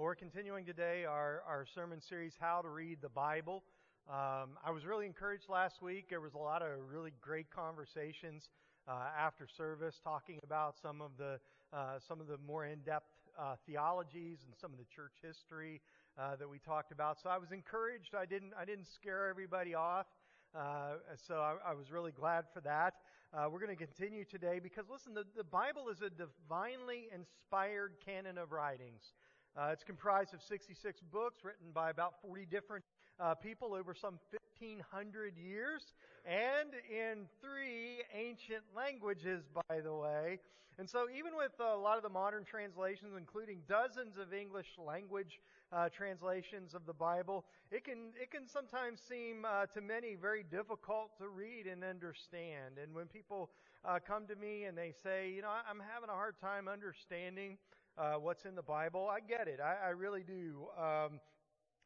We're continuing today our, our sermon series, How to Read the Bible. Um, I was really encouraged last week. There was a lot of really great conversations uh, after service, talking about some of the uh, some of the more in-depth uh, theologies and some of the church history uh, that we talked about. So I was encouraged. I didn't I didn't scare everybody off. Uh, so I, I, was really glad for that. Uh, we're going to continue today because listen, the, the Bible is a divinely inspired canon of writings. Uh, it's comprised of 66 books written by about 40 different uh, people over some 1,500 years, and in three ancient languages, by the way. And so, even with a lot of the modern translations, including dozens of English language uh, translations of the Bible, it can it can sometimes seem uh, to many very difficult to read and understand. And when people uh, come to me and they say, you know, I'm having a hard time understanding uh, what's in the Bible. I get it. I, I really do. Um,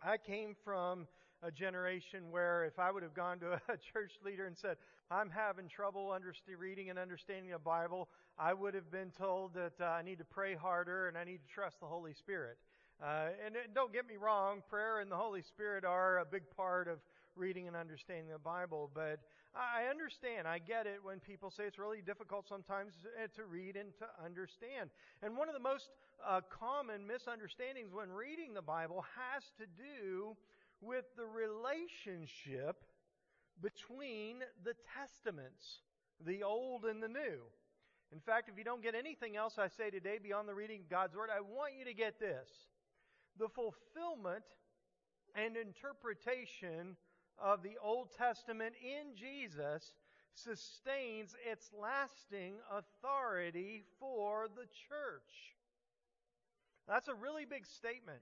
I came from a generation where if I would have gone to a church leader and said, I'm having trouble reading and understanding the Bible, I would have been told that uh, I need to pray harder and I need to trust the Holy Spirit. Uh, and don't get me wrong, prayer and the Holy Spirit are a big part of reading and understanding the Bible, but I understand, I get it when people say it's really difficult sometimes uh, to read and to understand. And one of the most uh, common misunderstandings when reading the Bible has to do with the relationship between the testaments, the Old and the New. In fact, if you don't get anything else I say today beyond the reading of God's Word, I want you to get this. The fulfillment and interpretation of the Old Testament in Jesus sustains its lasting authority for the church. That's a really big statement.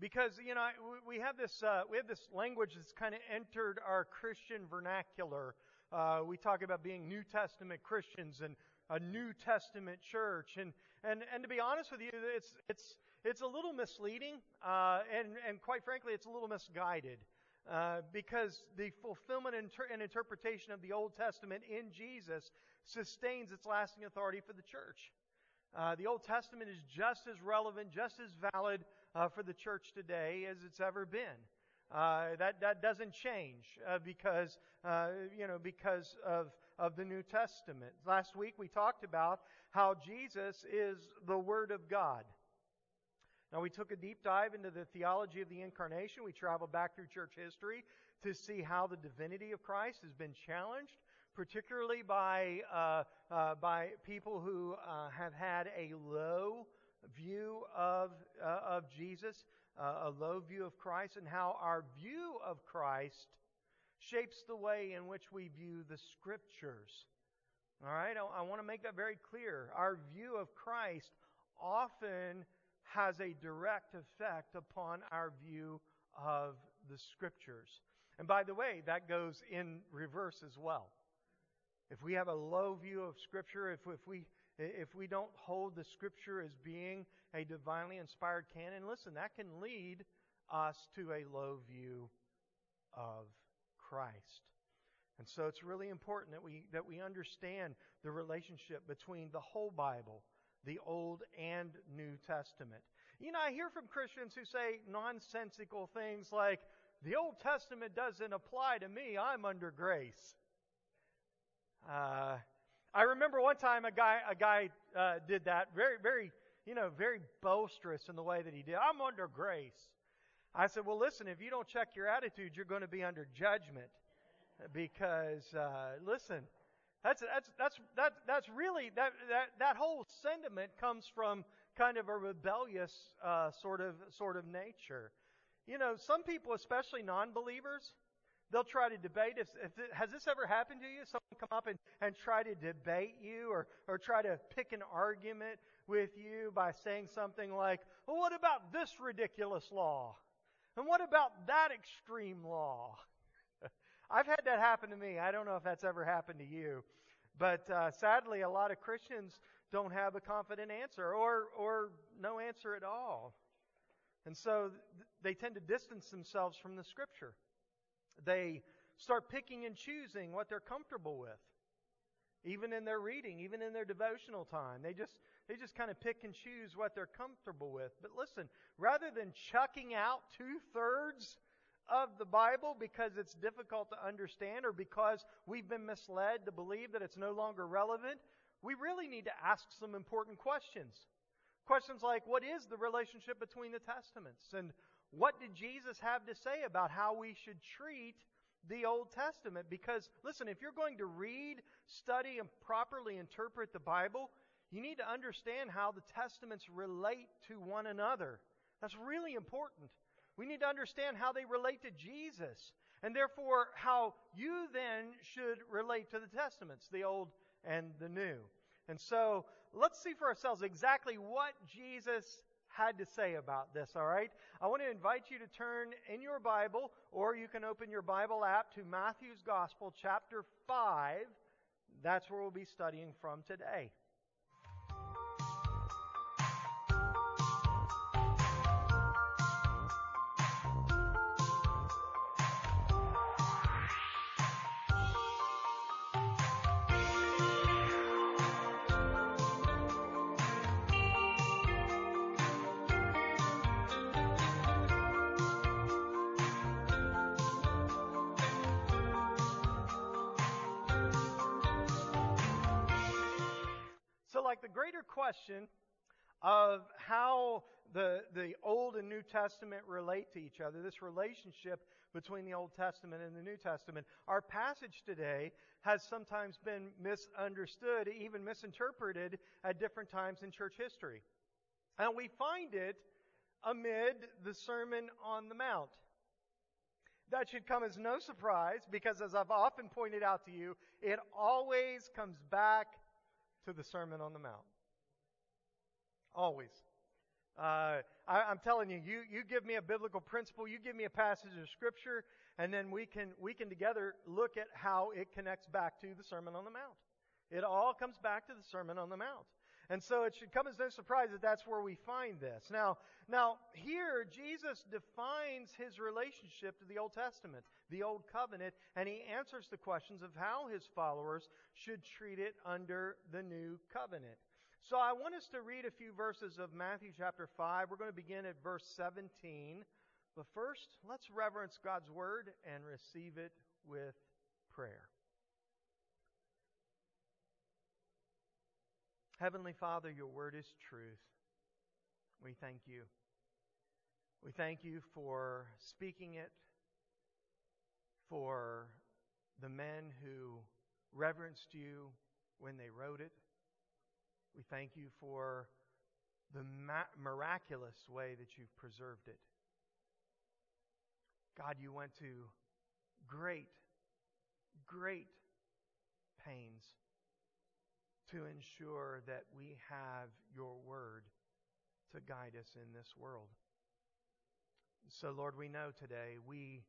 Because, you know, we have this, uh, we have this language that's kind of entered our Christian vernacular. Uh, we talk about being New Testament Christians and a New Testament church. And, and, and to be honest with you, it's, it's, it's a little misleading, uh, and, and quite frankly, it's a little misguided. Uh, because the fulfillment and, inter- and interpretation of the Old Testament in Jesus sustains its lasting authority for the church. Uh, the Old Testament is just as relevant, just as valid uh, for the church today as it's ever been. Uh, that that doesn't change uh, because uh, you know because of of the New Testament. Last week we talked about how Jesus is the Word of God. Now, we took a deep dive into the theology of the incarnation. We traveled back through church history to see how the divinity of Christ has been challenged, particularly by, uh, uh, by people who uh, have had a low view of, uh, of Jesus, uh, a low view of Christ, and how our view of Christ shapes the way in which we view the Scriptures. All right, I, I want to make that very clear. Our view of Christ often has a direct effect upon our view of the Scriptures. And by the way, that goes in reverse as well. If we have a low view of Scripture, if, if, we, if we don't hold the Scripture as being a divinely inspired canon, listen, that can lead us to a low view of Christ. And so it's really important that we, that we understand the relationship between the whole Bible the Old and New Testament. You know, I hear from Christians who say nonsensical things like, the Old Testament doesn't apply to me, I'm under grace. Uh, I remember one time a guy, a guy uh, did that, very, very, you know, very boisterous in the way that he did. I'm under grace. I said, well, listen, if you don't check your attitude, you're going to be under judgment. Because, uh, listen, that's, that's, that's, that, that's really, that, that, that whole sentiment comes from kind of a rebellious uh, sort, of, sort of nature. You know, some people, especially non believers, they'll try to debate. If, if has this ever happened to you? Someone come up and, and try to debate you or, or try to pick an argument with you by saying something like, well, what about this ridiculous law? And what about that extreme law? I've had that happen to me. I don't know if that's ever happened to you. But uh, sadly, a lot of Christians don't have a confident answer or, or no answer at all. And so they tend to distance themselves from the Scripture. They start picking and choosing what they're comfortable with. Even in their reading, even in their devotional time. They just, they just kind of pick and choose what they're comfortable with. But listen, rather than chucking out two thirds of the Bible because it's difficult to understand or because we've been misled to believe that it's no longer relevant, we really need to ask some important questions. Questions like, what is the relationship between the Testaments? And what did Jesus have to say about how we should treat the Old Testament? Because, listen, if you're going to read, study, and properly interpret the Bible, you need to understand how the Testaments relate to one another. That's really important. We need to understand how they relate to Jesus, and therefore how you then should relate to the Testaments, the Old and the New. And so let's see for ourselves exactly what Jesus had to say about this, all right? I want to invite you to turn in your Bible, or you can open your Bible app to Matthew's Gospel, chapter 5. That's where we'll be studying from today. Greater question of how the, the Old and New Testament relate to each other, this relationship between the Old Testament and the New Testament. Our passage today has sometimes been misunderstood, even misinterpreted at different times in church history. And we find it amid the Sermon on the Mount. That should come as no surprise because, as I've often pointed out to you, it always comes back to the Sermon on the Mount. Always. Uh, I, am telling you, you, you give me a biblical principle, you give me a passage of Scripture, and then we can, we can together look at how it connects back to the Sermon on the Mount. It all comes back to the Sermon on the Mount. And so it should come as no surprise that that's where we find this. Now, now here Jesus defines his relationship to the Old Testament, the Old Covenant, and he answers the questions of how his followers should treat it under the New Covenant. So I want us to read a few verses of Matthew chapter 5. We're going to begin at verse 17. But first, let's reverence God's word and receive it with prayer. Heavenly Father, your word is truth. We thank you. We thank you for speaking it, for the men who reverenced you when they wrote it. We thank you for the miraculous way that you've preserved it. God, you went to great, great pains to ensure that we have your word to guide us in this world. So, Lord, we know today, we,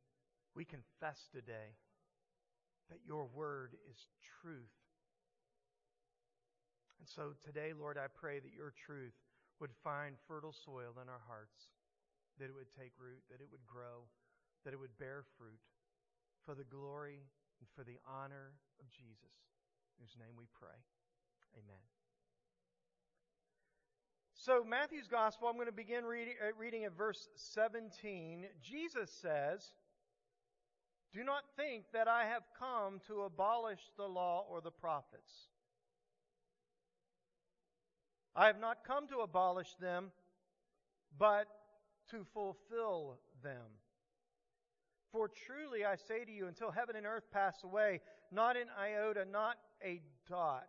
we confess today that your word is truth. And so today, Lord, I pray that your truth would find fertile soil in our hearts, that it would take root, that it would grow, that it would bear fruit for the glory and for the honor of Jesus, whose name we pray. Amen. So, Matthew's Gospel, I'm going to begin reading, uh, reading at verse 17. Jesus says, Do not think that I have come to abolish the law or the prophets. I have not come to abolish them, but to fulfill them. For truly I say to you, until heaven and earth pass away, not an iota, not a dot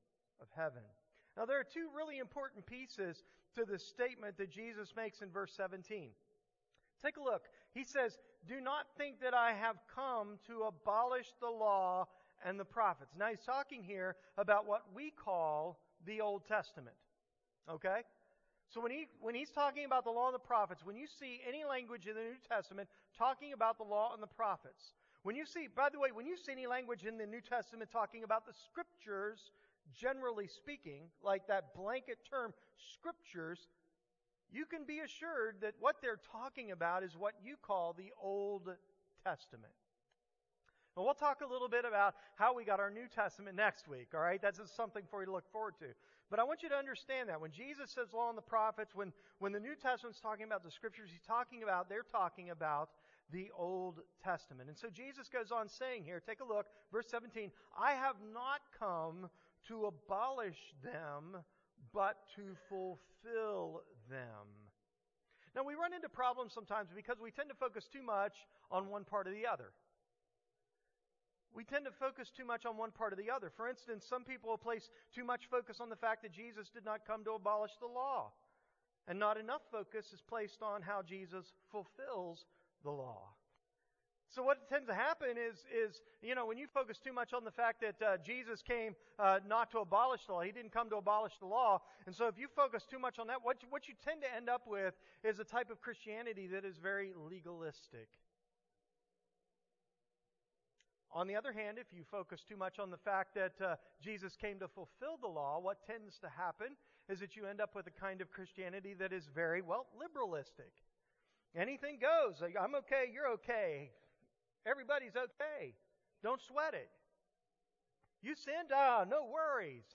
of heaven. Now, there are two really important pieces to the statement that Jesus makes in verse 17. Take a look. He says, Do not think that I have come to abolish the law and the prophets. Now, he's talking here about what we call the Old Testament. Okay? So when he when he's talking about the law and the prophets, when you see any language in the New Testament talking about the law and the prophets, when you see, by the way, when you see any language in the New Testament talking about the scriptures, generally speaking, like that blanket term, scriptures, you can be assured that what they're talking about is what you call the Old Testament. And we'll talk a little bit about how we got our New Testament next week, all right? That's just something for you to look forward to. But I want you to understand that when Jesus says law and the prophets, when, when the New Testament's talking about the scriptures, he's talking about, they're talking about the Old Testament. And so Jesus goes on saying here, take a look, verse 17, I have not come to abolish them, but to fulfill them. Now we run into problems sometimes because we tend to focus too much on one part or the other. We tend to focus too much on one part or the other. For instance, some people place too much focus on the fact that Jesus did not come to abolish the law. And not enough focus is placed on how Jesus fulfills the law. So what tends to happen is, is you know, when you focus too much on the fact that uh, Jesus came uh, not to abolish the law, he didn't come to abolish the law, and so if you focus too much on that, what you, what you tend to end up with is a type of Christianity that is very legalistic. On the other hand, if you focus too much on the fact that uh, Jesus came to fulfill the law, what tends to happen is that you end up with a kind of Christianity that is very, well, liberalistic. Anything goes. I'm okay, you're okay. Everybody's okay. Don't sweat it. You sinned? Ah, no worries.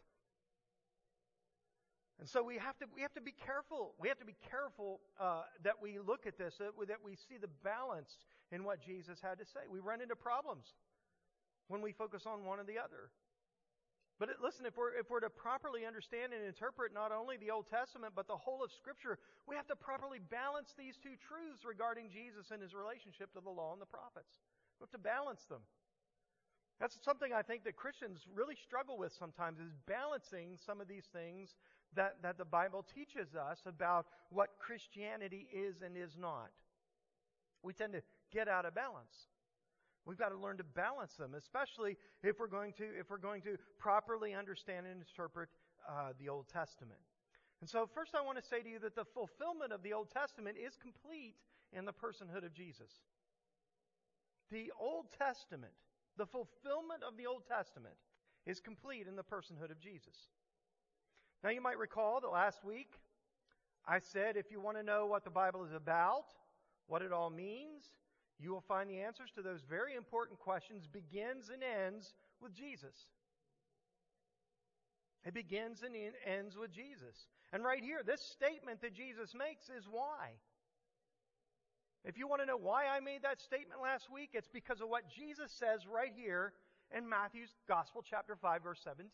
And so we have to we have to be careful. We have to be careful uh, that we look at this, that we, that we see the balance in what Jesus had to say. We run into problems when we focus on one or the other. But it, listen, if we're, if we're to properly understand and interpret not only the Old Testament, but the whole of Scripture, we have to properly balance these two truths regarding Jesus and his relationship to the law and the prophets. We have to balance them. That's something I think that Christians really struggle with sometimes is balancing some of these things that, that the Bible teaches us about what Christianity is and is not. We tend to get out of balance. We've got to learn to balance them, especially if we're going to, if we're going to properly understand and interpret uh, the Old Testament. And so, first, I want to say to you that the fulfillment of the Old Testament is complete in the personhood of Jesus. The Old Testament, the fulfillment of the Old Testament, is complete in the personhood of Jesus. Now, you might recall that last week I said if you want to know what the Bible is about, what it all means, you will find the answers to those very important questions begins and ends with Jesus. It begins and ends with Jesus. And right here, this statement that Jesus makes is why. If you want to know why I made that statement last week, it's because of what Jesus says right here in Matthew's Gospel, chapter 5, verse 17.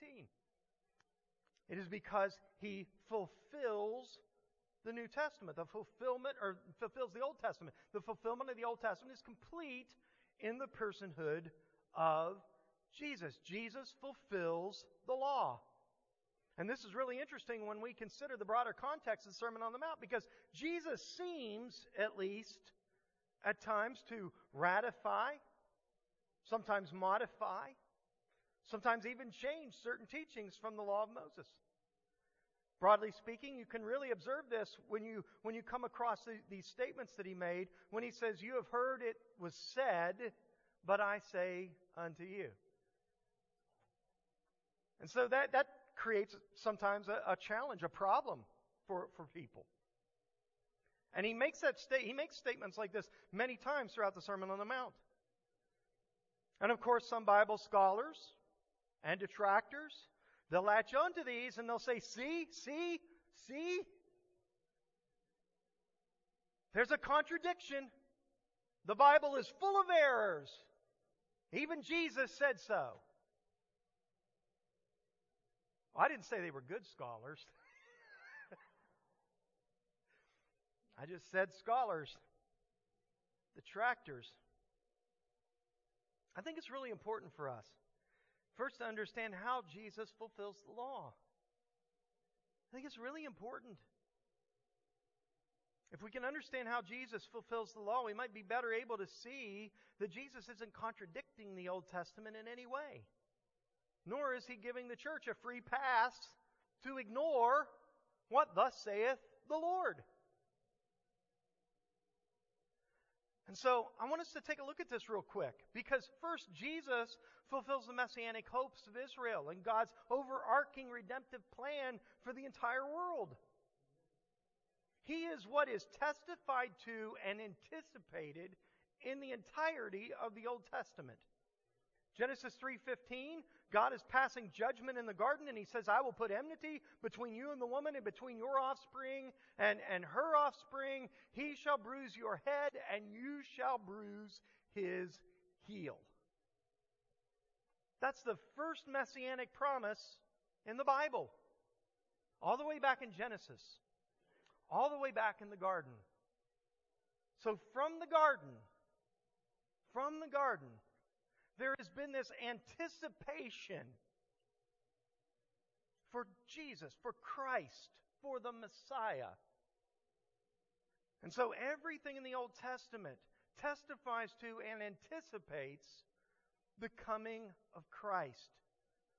It is because he fulfills the New Testament. The fulfillment, or fulfills the Old Testament. The fulfillment of the Old Testament is complete in the personhood of Jesus. Jesus fulfills the law. And this is really interesting when we consider the broader context of the Sermon on the Mount because Jesus seems, at least, at times to ratify, sometimes modify, sometimes even change certain teachings from the law of Moses. Broadly speaking, you can really observe this when you, when you come across the, these statements that he made when he says, You have heard it was said, but I say unto you. And so that, that creates sometimes a, a challenge, a problem for, for people. And he makes that sta- he makes statements like this many times throughout the Sermon on the Mount. And of course, some Bible scholars and detractors They'll latch onto these and they'll say, see, see, see. There's a contradiction. The Bible is full of errors. Even Jesus said so. I didn't say they were good scholars. I just said scholars, detractors. I think it's really important for us First, to understand how Jesus fulfills the law. I think it's really important. If we can understand how Jesus fulfills the law, we might be better able to see that Jesus isn't contradicting the Old Testament in any way. Nor is he giving the church a free pass to ignore what thus saith the Lord. And so I want us to take a look at this real quick because first, Jesus fulfills the messianic hopes of Israel and God's overarching redemptive plan for the entire world. He is what is testified to and anticipated in the entirety of the Old Testament. Genesis 3:15, God is passing judgment in the garden and he says, "I will put enmity between you and the woman and between your offspring and and her offspring. He shall bruise your head and you shall bruise his heel." That's the first messianic promise in the Bible. All the way back in Genesis. All the way back in the garden. So from the garden, from the garden, there has been this anticipation for Jesus, for Christ, for the Messiah. And so everything in the Old Testament testifies to and anticipates the coming of Christ.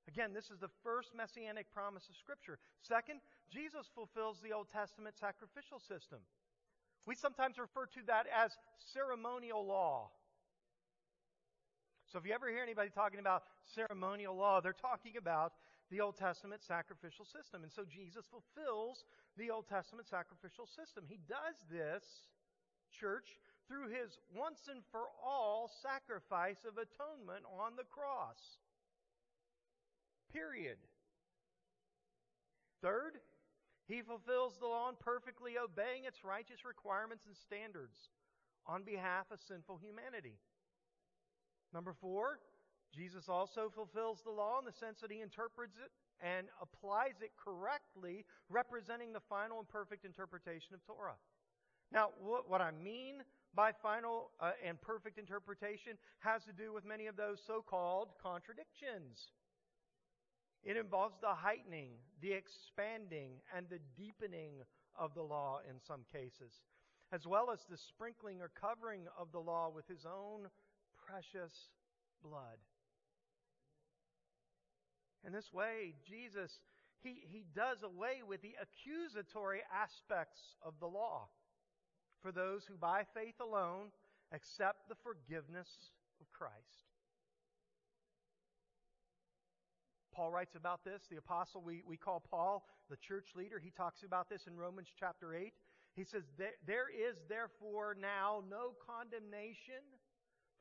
Again, this is the first messianic promise of Scripture. Second, Jesus fulfills the Old Testament sacrificial system. We sometimes refer to that as ceremonial law. So if you ever hear anybody talking about ceremonial law, they're talking about the Old Testament sacrificial system. And so Jesus fulfills the Old Testament sacrificial system. He does this, church, through his once and for all sacrifice of atonement on the cross. Period. Third, he fulfills the law in perfectly obeying its righteous requirements and standards on behalf of sinful humanity. Number four, Jesus also fulfills the law in the sense that he interprets it and applies it correctly, representing the final and perfect interpretation of Torah. Now, what, I mean by final uh, and perfect interpretation has to do with many of those so called contradictions. It involves the heightening, the expanding, and the deepening of the law in some cases, as well as the sprinkling or covering of the law with his own precious blood. In this way, Jesus, he, he does away with the accusatory aspects of the law for those who by faith alone accept the forgiveness of Christ. Paul writes about this. The apostle we, we call Paul the church leader. He talks about this in Romans chapter 8. He says, There is therefore now no condemnation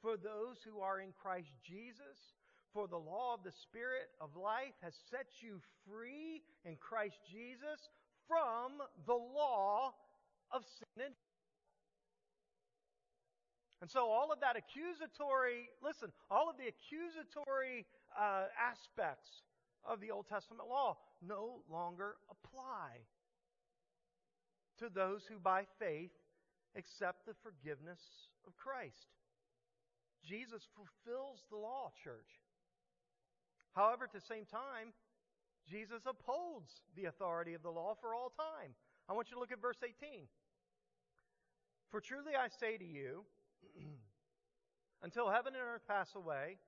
for those who are in Christ Jesus. For the law of the Spirit of life has set you free in Christ Jesus from the law of sin and and so all of that accusatory, listen, all of the accusatory uh, aspects of the Old Testament law no longer apply to those who by faith accept the forgiveness of Christ. Jesus fulfills the law, church. However, at the same time, Jesus upholds the authority of the law for all time. I want you to look at verse 18. For truly I say to you, until heaven and earth pass away,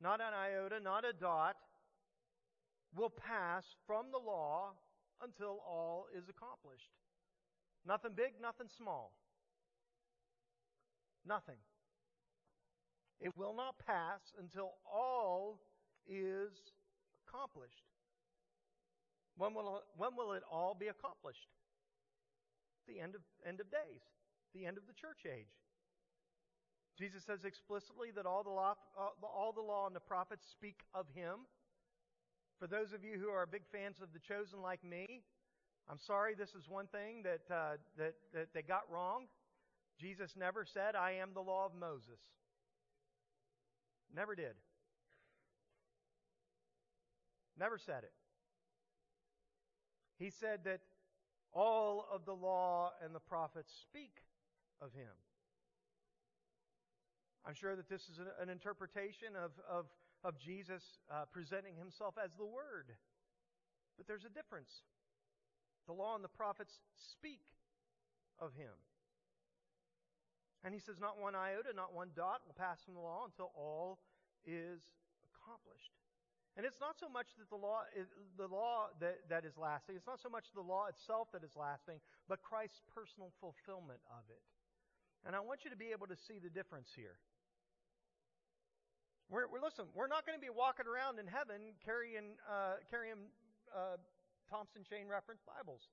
not an iota, not a dot, will pass from the law until all is accomplished. Nothing big, nothing small. Nothing. It will not pass until all is accomplished. When will, when will it all be accomplished? The end of, end of days, the end of the church age. Jesus says explicitly that all the, law, uh, all the law and the prophets speak of him. For those of you who are big fans of The Chosen like me, I'm sorry this is one thing that, uh, that, that they got wrong. Jesus never said, I am the law of Moses. Never did. Never said it. He said that all of the law and the prophets speak of him. I'm sure that this is an, interpretation of, of, of Jesus uh, presenting himself as the Word. But there's a difference. The law and the prophets speak of him. And he says, Not one iota, not one dot will pass from the law until all is accomplished. And it's not so much that the law, the law that, that is lasting. It's not so much the law itself that is lasting, but Christ's personal fulfillment of it. And I want you to be able to see the difference here. We're, we're listen. We're not going to be walking around in heaven carrying uh, carrying uh, Thompson chain reference Bibles.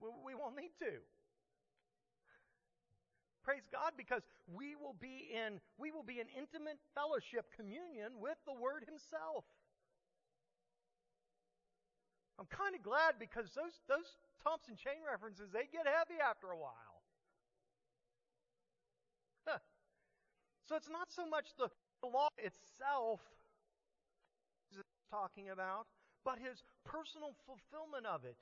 We, we won't need to. Praise God because we will be in we will be in intimate fellowship communion with the Word Himself. I'm kind of glad because those those Thompson chain references they get heavy after a while. so it's not so much the, the law itself talking about, but his personal fulfillment of it.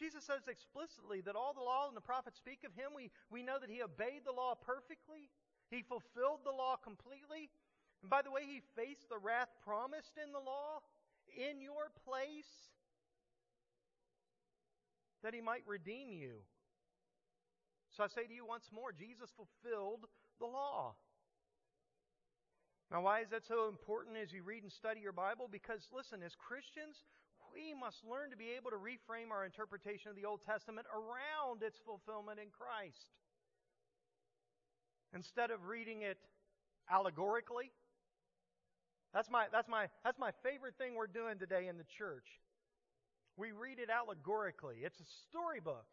Jesus says explicitly that all the law and the prophets speak of him. We, we know that he obeyed the law perfectly. He fulfilled the law completely. And by the way, he faced the wrath promised in the law in your place that he might redeem you. So I say to you once more, Jesus fulfilled the law. Now, why is that so important as you read and study your Bible? Because, listen, as Christians, we must learn to be able to reframe our interpretation of the Old Testament around its fulfillment in Christ. Instead of reading it allegorically, that's my, that's my, that's my favorite thing we're doing today in the church. We read it allegorically. It's a storybook.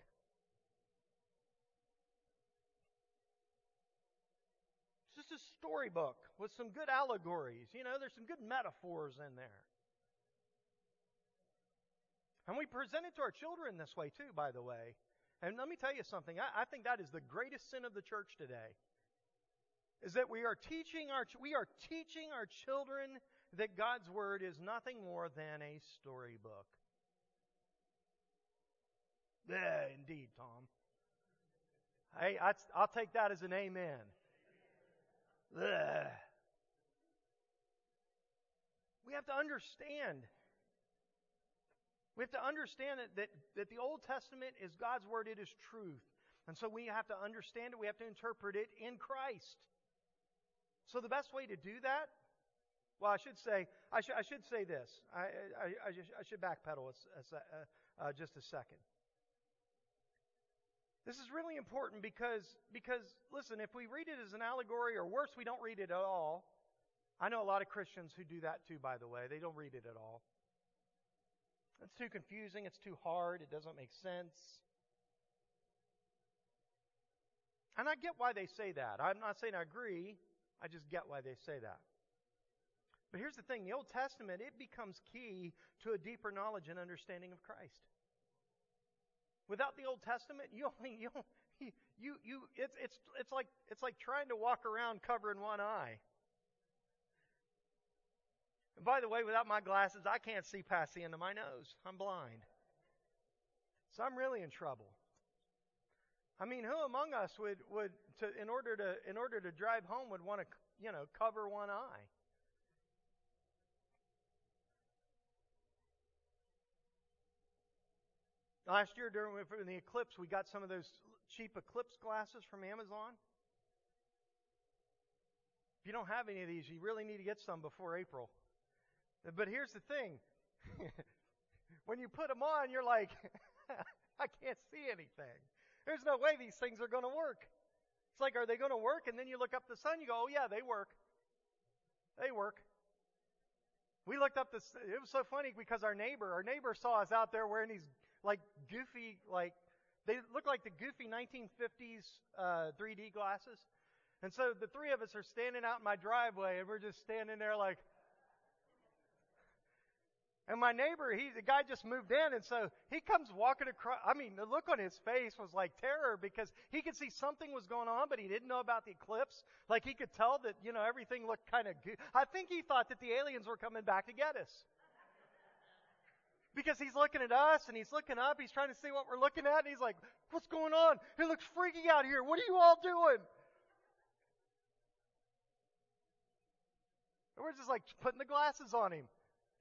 It's just a storybook with some good allegories. You know, there's some good metaphors in there. And we present it to our children this way too, by the way. And let me tell you something. I, I think that is the greatest sin of the church today. Is that we are teaching our we are teaching our children that God's word is nothing more than a storybook. Yeah, indeed, Tom. Hey, I'll take that as an amen. We have to understand we have to understand that, that, that the Old Testament is God's Word, it is truth. And so we have to understand it, we have to interpret it in Christ. So the best way to do that, well, I should say, I, sh- I should say this. I, I, I, I should backpedal a, a, uh, just a second. This is really important because, because, listen, if we read it as an allegory, or worse, we don't read it at all. I know a lot of Christians who do that too, by the way. They don't read it at all. It's too confusing. It's too hard. It doesn't make sense. And I get why they say that. I'm not saying I agree. I just get why they say that. But here's the thing the Old Testament, it becomes key to a deeper knowledge and understanding of Christ. Without the Old Testament, you only you you you it's it's it's like it's like trying to walk around covering one eye. And by the way, without my glasses, I can't see past the end of my nose. I'm blind. So I'm really in trouble. I mean, who among us would, would to, in order to in order to drive home would want to you know cover one eye? Last year during the eclipse, we got some of those cheap eclipse glasses from Amazon. If you don't have any of these, you really need to get some before April. But here's the thing when you put them on, you're like, I can't see anything. There's no way these things are going to work. It's like, are they going to work? And then you look up the sun, you go, oh, yeah, they work. They work. We looked up this, it was so funny because our neighbor, our neighbor saw us out there wearing these like goofy, like, they look like the goofy 1950s uh, 3D glasses. And so the three of us are standing out in my driveway and we're just standing there like, and my neighbor, he the guy just moved in, and so he comes walking across. I mean, the look on his face was like terror because he could see something was going on, but he didn't know about the eclipse. Like he could tell that you know everything looked kind of good. I think he thought that the aliens were coming back to get us. Because he's looking at us and he's looking up, he's trying to see what we're looking at, and he's like, What's going on? It looks freaky out here. What are you all doing? And we're just like putting the glasses on him.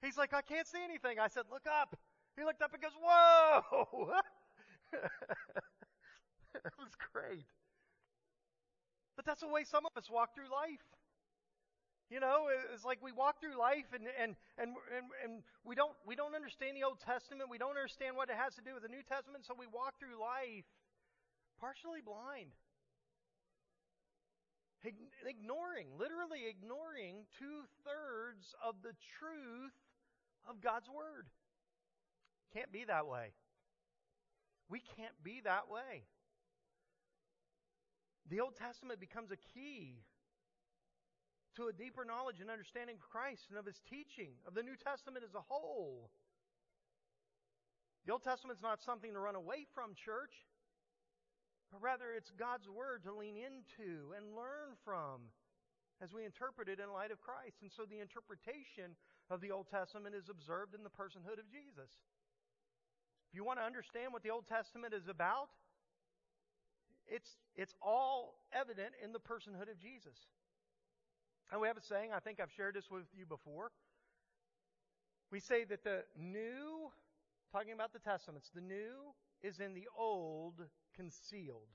He's like, I can't see anything. I said, look up. He looked up and goes, whoa! that was great. But that's the way some of us walk through life. You know, it's like we walk through life and, and, and, and, and we, don't, we don't understand the Old Testament. We don't understand what it has to do with the New Testament. So we walk through life partially blind. Ignoring, literally ignoring two thirds of the truth of God's Word. Can't be that way. We can't be that way. The Old Testament becomes a key to a deeper knowledge and understanding of Christ and of His teaching, of the New Testament as a whole. The Old Testament's not something to run away from, church, but rather it's God's Word to lean into and learn from as we interpret it in light of Christ. And so the interpretation of the Old Testament is observed in the personhood of Jesus. If you want to understand what the Old Testament is about, it's, it's all evident in the personhood of Jesus. And we have a saying, I think I've shared this with you before. We say that the new, talking about the Testaments, the new is in the old concealed.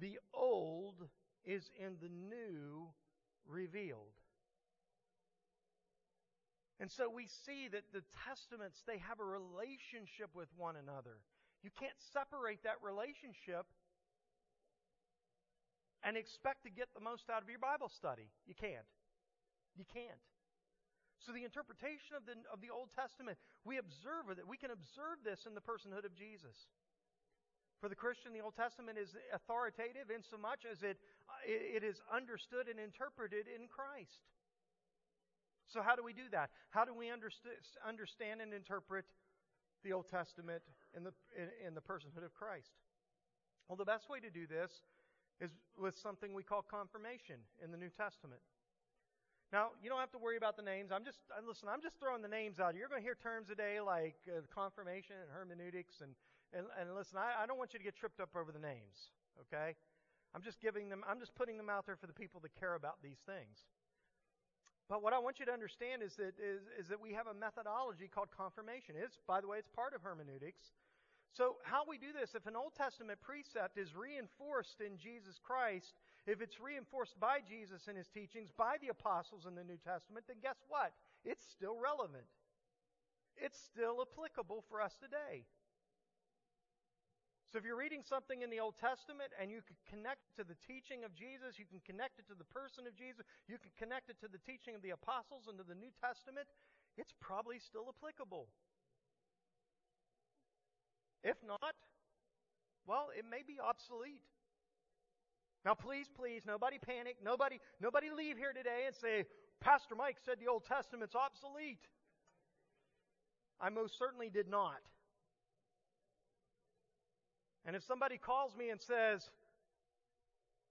The old is in the new revealed. And so we see that the Testaments, they have a relationship with one another. You can't separate that relationship and expect to get the most out of your Bible study. You can't. You can't. So the interpretation of the, of the Old Testament, we observe it. We can observe this in the personhood of Jesus. For the Christian, the Old Testament is authoritative in so much as it, it is understood and interpreted in Christ. So how do we do that? How do we understand and interpret the Old Testament in the, in, the personhood of Christ? Well, the best way to do this is with something we call confirmation in the New Testament. Now, you don't have to worry about the names. I'm just, listen, I'm just throwing the names out. You're going to hear terms today like uh, confirmation and hermeneutics. And, and, and listen, I, I don't want you to get tripped up over the names, okay? I'm just giving them, I'm just putting them out there for the people that care about these things. But what I want you to understand is that, is, is that we have a methodology called confirmation. It's, by the way, it's part of hermeneutics. So, how we do this, if an Old Testament precept is reinforced in Jesus Christ, if it's reinforced by Jesus and his teachings, by the apostles in the New Testament, then guess what? It's still relevant. It's still applicable for us today. So if you're reading something in the Old Testament and you can connect it to the teaching of Jesus, you can connect it to the person of Jesus, you can connect it to the teaching of the apostles and to the New Testament, it's probably still applicable. If not, well, it may be obsolete. Now, please, please, nobody panic. Nobody, nobody leave here today and say, Pastor Mike said the Old Testament's obsolete. I most certainly did not. And if somebody calls me and says,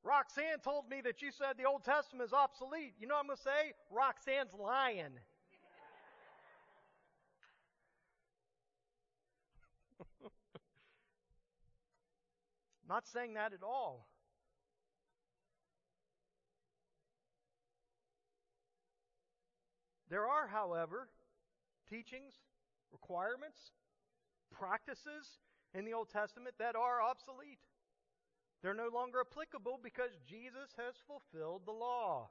Roxanne told me that you said the Old Testament is obsolete, you know what I'm going to say? Roxanne's lying. Not saying that at all. There are, however, teachings, requirements, practices in the Old Testament that are obsolete. They're no longer applicable because Jesus has fulfilled the law.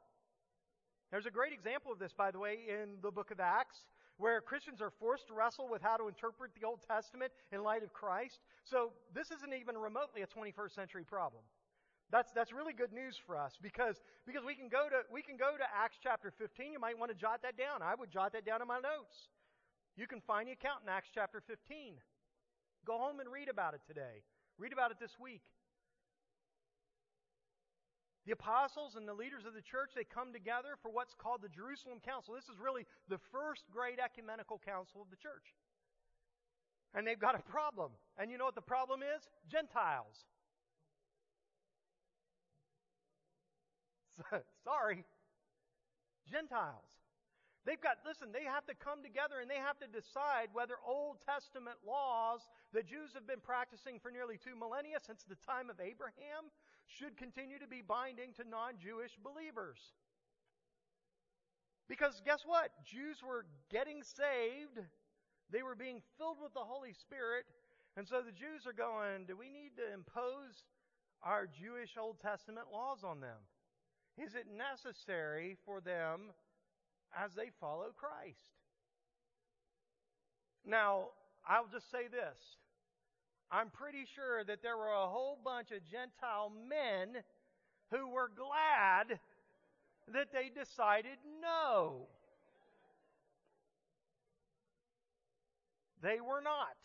There's a great example of this, by the way, in the book of Acts where Christians are forced to wrestle with how to interpret the Old Testament in light of Christ. So this isn't even remotely a 21st century problem. That's, that's really good news for us because, because we, can go to, we can go to Acts chapter 15. You might want to jot that down. I would jot that down in my notes. You can find the account in Acts chapter 15. Go home and read about it today. Read about it this week. The apostles and the leaders of the church, they come together for what's called the Jerusalem Council. This is really the first great ecumenical council of the church. And they've got a problem. And you know what the problem is? Gentiles. Sorry. Gentiles. They've got, listen, they have to come together and they have to decide whether Old Testament laws the Jews have been practicing for nearly two millennia since the time of Abraham should continue to be binding to non Jewish believers. Because guess what? Jews were getting saved, they were being filled with the Holy Spirit, and so the Jews are going, Do we need to impose our Jewish Old Testament laws on them? is it necessary for them as they follow Christ? Now, I'll just say this. I'm pretty sure that there were a whole bunch of Gentile men who were glad that they decided no. They were not.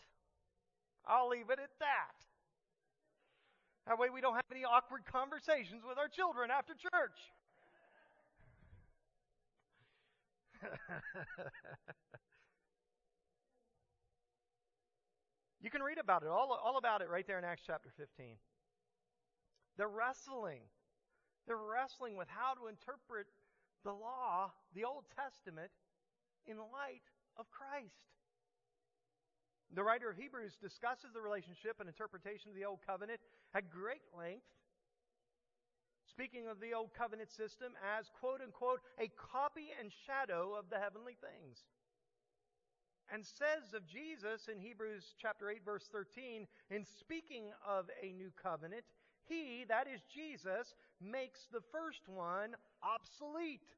I'll leave it at that. That way we don't have any awkward conversations with our children after church. you can read about it, all, all about it right there in Acts chapter 15. They're wrestling. They're wrestling with how to interpret the law, the Old Testament, in light of Christ. The writer of Hebrews discusses the relationship and interpretation of the Old Covenant at great length, speaking of the Old Covenant system as, quote unquote, a copy and shadow of the heavenly things. And says of Jesus in Hebrews chapter 8 verse 13, in speaking of a new covenant, he, that is Jesus, makes the first one obsolete.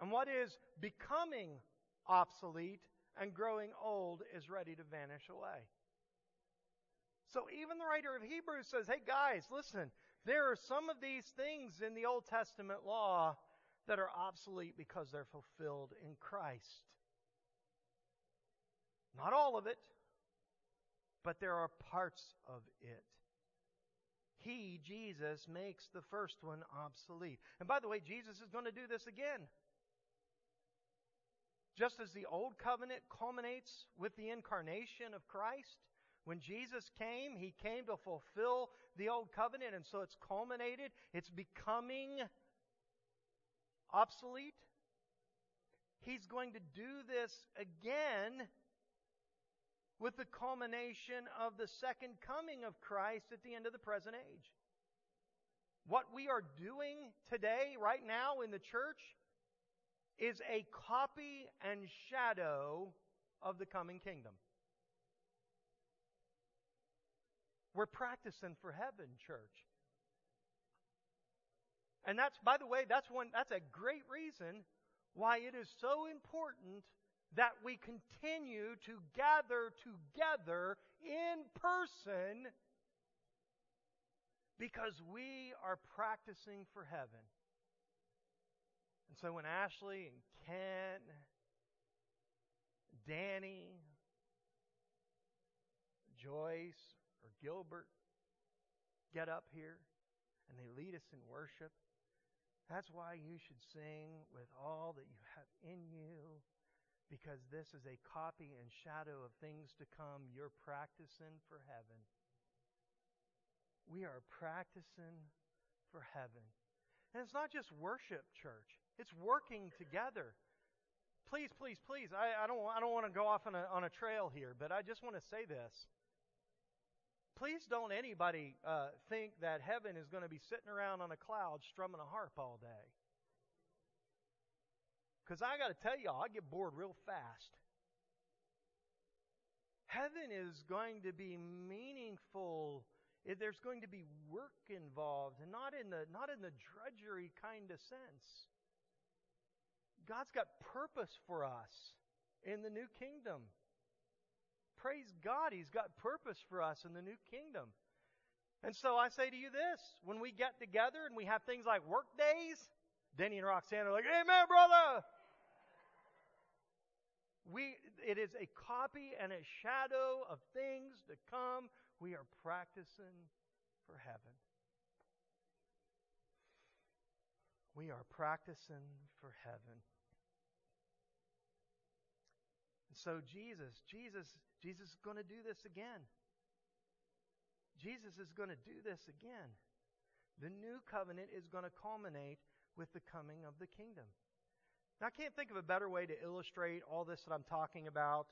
And what is becoming obsolete and growing old is ready to vanish away. So even the writer of Hebrews says, hey guys, listen, there are some of these things in the Old Testament law that are obsolete because they're fulfilled in Christ. Not all of it, but there are parts of it. He, Jesus, makes the first one obsolete. And by the way, Jesus is going to do this again. Just as the old covenant culminates with the incarnation of Christ, when Jesus came, he came to fulfill the old covenant, and so it's culminated. It's becoming obsolete. He's going to do this again with the culmination of the second coming of Christ at the end of the present age. What we are doing today, right now in the church, is a copy and shadow of the coming kingdom. We're practicing for heaven, church. And that's, by the way, that's one, that's a great reason why it is so important that we continue to gather together in person because we are practicing for heaven. And so when Ashley and Ken, Danny, Joyce, or Gilbert get up here and they lead us in worship, that's why you should sing with all that you have in you because this is a copy and shadow of things to come you're practicing for heaven. We are practicing for heaven. And it's not just worship, church. It's working together. Please, please, please. I, I don't, I don't want to go off on a, on a trail here, but I just want to say this. Please don't anybody uh, think that heaven is going to be sitting around on a cloud strumming a harp all day. Because I got to tell y'all, I get bored real fast. Heaven is going to be meaningful. There's going to be work involved, and not in the not in the drudgery kind of sense. God's got purpose for us in the new kingdom. Praise God, He's got purpose for us in the new kingdom. And so I say to you this when we get together and we have things like work days, Denny and Roxanne are like, Amen, brother! We, it is a copy and a shadow of things to come. We are practicing for heaven. We are practicing for heaven. And so Jesus, Jesus, Jesus is going to do this again. Jesus is going to do this again. The new covenant is going to culminate with the coming of the kingdom. Now, I can't think of a better way to illustrate all this that I'm talking about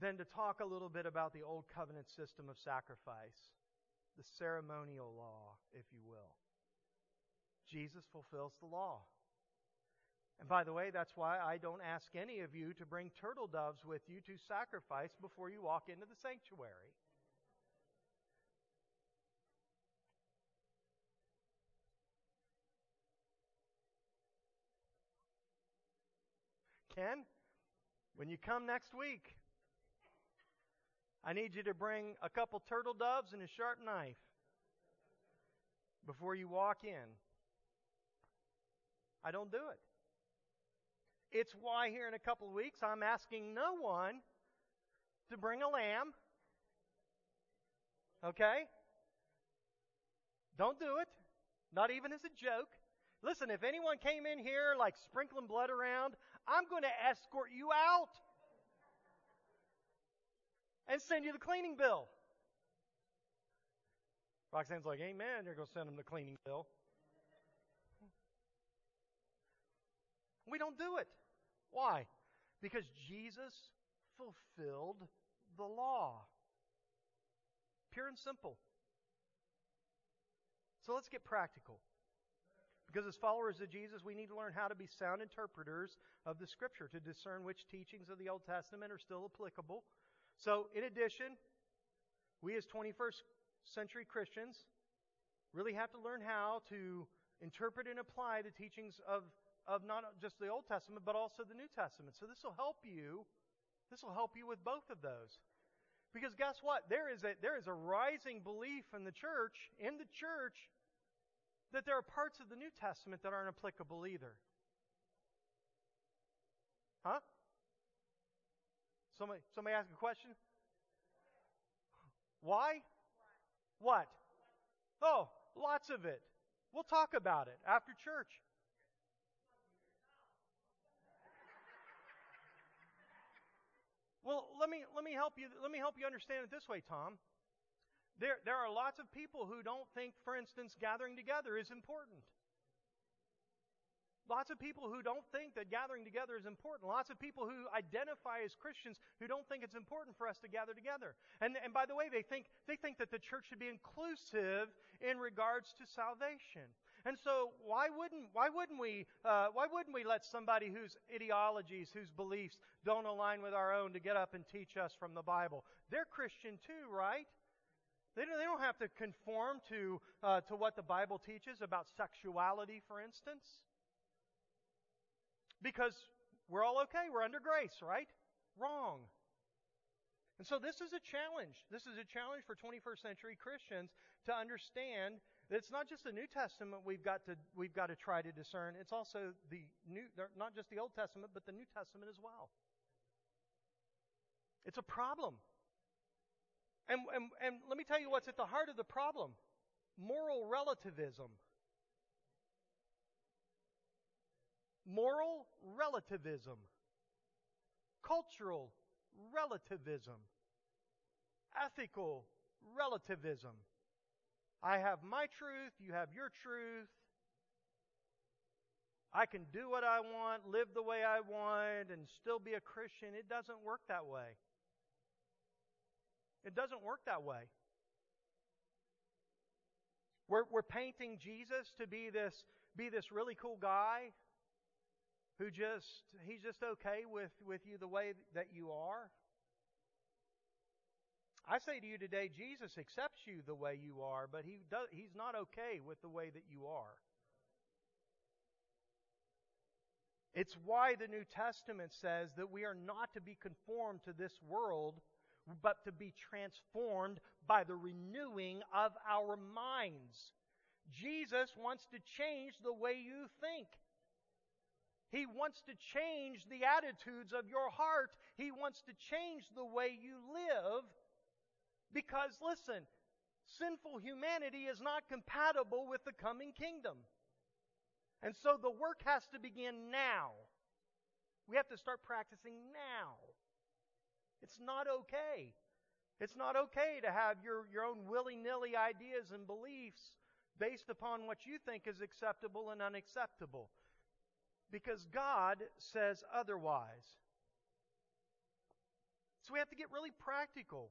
than to talk a little bit about the old covenant system of sacrifice, the ceremonial law, if you will. Jesus fulfills the law. And by the way, that's why I don't ask any of you to bring turtle doves with you to sacrifice before you walk into the sanctuary. Ken, when you come next week, I need you to bring a couple turtle doves and a sharp knife before you walk in. I don't do it. It's why here in a couple of weeks I'm asking no one to bring a lamb. Okay? Don't do it. Not even as a joke. Listen, if anyone came in here like sprinkling blood around, I'm going to escort you out and send you the cleaning bill. Roxanne's like, Amen. You're going to send them the cleaning bill. We don't do it. Why? Because Jesus fulfilled the law. Pure and simple. So let's get practical. Because as followers of Jesus, we need to learn how to be sound interpreters of the Scripture to discern which teachings of the Old Testament are still applicable. So, in addition, we as 21st century Christians really have to learn how to interpret and apply the teachings of, of not just the Old Testament, but also the New Testament. So, this will help you. This will help you with both of those. Because guess what? There is a, there is a rising belief in the church, in the church, that there are parts of the New Testament that aren't applicable either. Huh? Somebody, somebody ask a question? Why? What? Oh, lots of it. We'll talk about it after church. Well, let me let me help you let me help you understand it this way, Tom. There, there are lots of people who don't think, for instance, gathering together is important. Lots of people who don't think that gathering together is important. Lots of people who identify as Christians who don't think it's important for us to gather together. And, and by the way, they think, they think that the church should be inclusive in regards to salvation. And so, why wouldn't, why wouldn't, we, uh, why wouldn't we let somebody whose ideologies, whose beliefs don't align with our own to get up and teach us from the Bible? They're Christian too, right? They don't, they don't have to conform to, uh, to what the Bible teaches about sexuality, for instance. Because we're all okay. We're under grace, right? Wrong. And so this is a challenge. This is a challenge for 21st century Christians to understand it's not just the New Testament we've got to we've got to try to discern. It's also the new not just the Old Testament but the New Testament as well. It's a problem. And, and, and let me tell you what's at the heart of the problem moral relativism. Moral relativism. Cultural relativism. Ethical relativism. I have my truth, you have your truth. I can do what I want, live the way I want, and still be a Christian. It doesn't work that way. It doesn't work that way. We're, we're painting Jesus to be this, be this really cool guy who just, he's just okay with, with you the way that you are. I say to you today, Jesus accepts you the way you are, but he does, he's not okay with the way that you are. It's why the New Testament says that we are not to be conformed to this world, but to be transformed by the renewing of our minds. Jesus wants to change the way you think. He wants to change the attitudes of your heart. He wants to change the way you live. Because, listen, sinful humanity is not compatible with the coming kingdom. And so the work has to begin now. We have to start practicing now. It's not okay. It's not okay to have your, your own willy nilly ideas and beliefs based upon what you think is acceptable and unacceptable. Because God says otherwise. So we have to get really practical.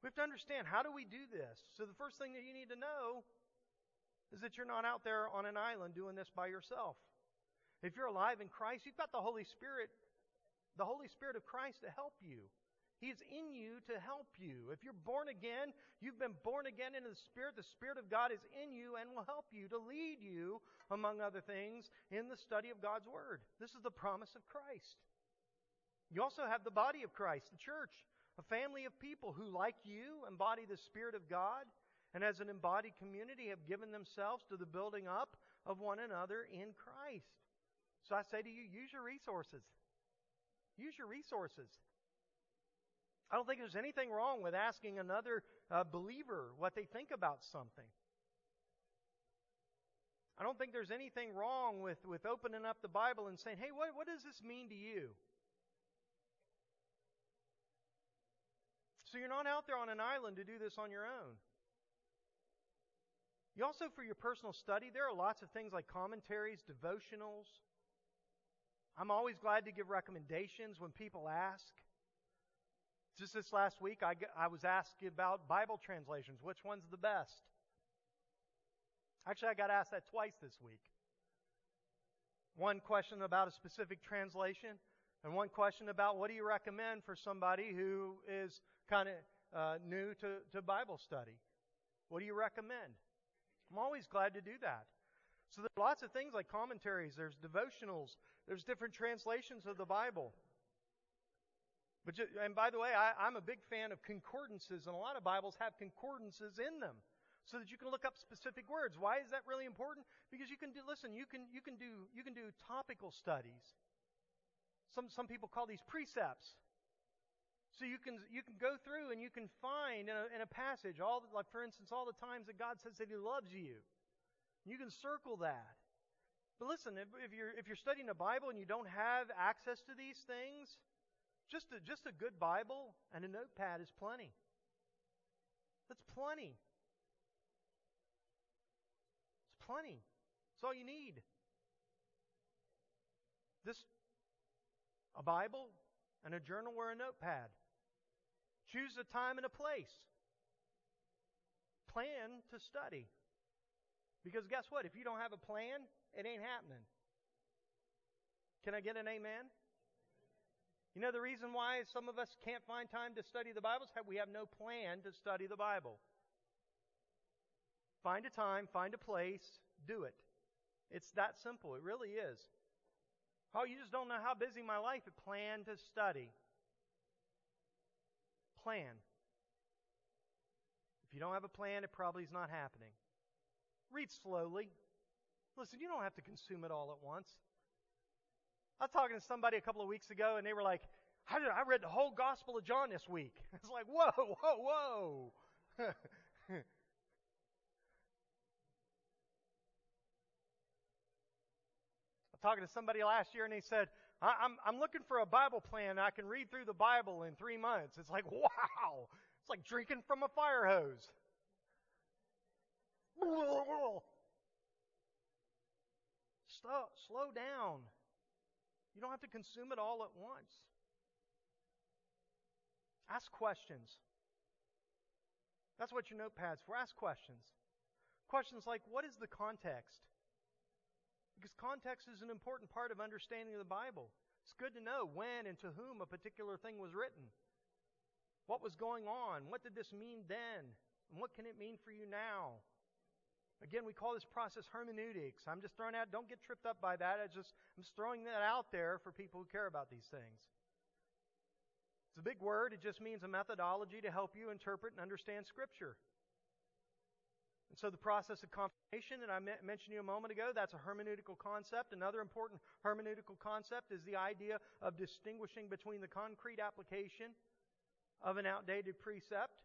We have to understand how do we do this? So the first thing that you need to know is that you're not out there on an island doing this by yourself. If you're alive in Christ, you've got the Holy Spirit, the Holy Spirit of Christ to help you. He's in you to help you. If you're born again, you've been born again into the Spirit. The Spirit of God is in you and will help you to lead you, among other things, in the study of God's Word. This is the promise of Christ. You also have the body of Christ, the church, a family of people who, like you, embody the Spirit of God and as an embodied community have given themselves to the building up of one another in Christ. So I say to you, use your resources. Use your resources. I don't think there's anything wrong with asking another uh, believer what they think about something. I don't think there's anything wrong with, with opening up the Bible and saying, hey, what, what does this mean to you? So you're not out there on an island to do this on your own. You also, for your personal study, there are lots of things like commentaries, devotionals. I'm always glad to give recommendations when people ask. Just this last week, I, I was asked about Bible translations. Which one's the best? Actually, I got asked that twice this week. One question about a specific translation, and one question about what do you recommend for somebody who is kind of uh, new to, to Bible study? What do you recommend? I'm always glad to do that. So there are lots of things like commentaries, there's devotionals, there's different translations of the Bible. But and by the way, I, I'm a big fan of concordances, and a lot of Bibles have concordances in them, so that you can look up specific words. Why is that really important? Because you can do. Listen, you can you can do you can do topical studies. Some some people call these precepts. So you can you can go through and you can find in a, in a passage all like for instance all the times that God says that He loves you. You can circle that. But listen, if, if you're if you're studying the Bible and you don't have access to these things, just a, just a good Bible and a notepad is plenty. That's plenty. It's plenty. It's all you need. This a Bible and a journal or a notepad. Choose a time and a place. Plan to study. Because guess what? If you don't have a plan, it ain't happening. Can I get an amen? You know the reason why some of us can't find time to study the Bible is we have no plan to study the Bible. Find a time, find a place, do it. It's that simple. It really is. Oh, you just don't know how busy my life is. Plan to study. Plan. If you don't have a plan, it probably is not happening. Read slowly. Listen, you don't have to consume it all at once. I was talking to somebody a couple of weeks ago, and they were like, I, did, I read the whole Gospel of John this week. It's like, whoa, whoa, whoa. Talking to somebody last year, and they said, I'm, I'm looking for a Bible plan. I can read through the Bible in three months. It's like, wow. It's like drinking from a fire hose. Slow, slow down. You don't have to consume it all at once. Ask questions. That's what your notepad's for. Ask questions. Questions like, what is the context? Because context is an important part of understanding the Bible. It's good to know when and to whom a particular thing was written. What was going on? What did this mean then? And what can it mean for you now? Again, we call this process hermeneutics. I'm just throwing out, don't get tripped up by that. I just, I'm just throwing that out there for people who care about these things. It's a big word. It just means a methodology to help you interpret and understand Scripture. And so the process of confirmation that I mentioned to you a moment ago, that's a hermeneutical concept. Another important hermeneutical concept is the idea of distinguishing between the concrete application of an outdated precept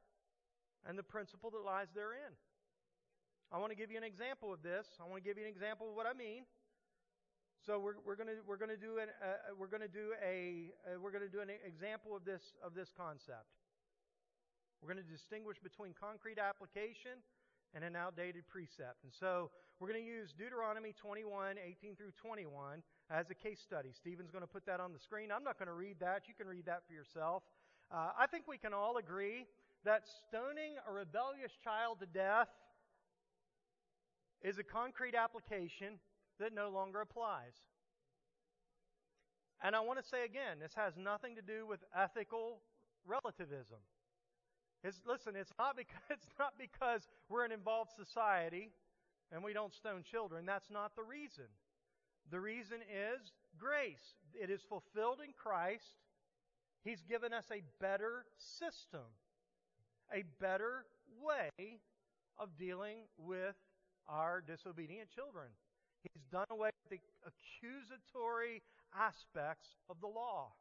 and the principle that lies therein. I want to give you an example of this. I want to give you an example of what I mean. So we're, we're going to we're going to do an uh, we're going to do a uh, we're going to do an example of this of this concept. We're going to distinguish between concrete application and an outdated precept. And so we're going to use Deuteronomy 21, 18 through 21 as a case study. Stephen's going to put that on the screen. I'm not going to read that. You can read that for yourself. Uh, I think we can all agree that stoning a rebellious child to death is a concrete application that no longer applies. And I want to say again, this has nothing to do with ethical relativism. It's, listen, it's not because it's not because we're an involved society and we don't stone children. That's not the reason. The reason is grace. It is fulfilled in Christ. He's given us a better system, a better way of dealing with our disobedient children. He's done away with the accusatory aspects of the law.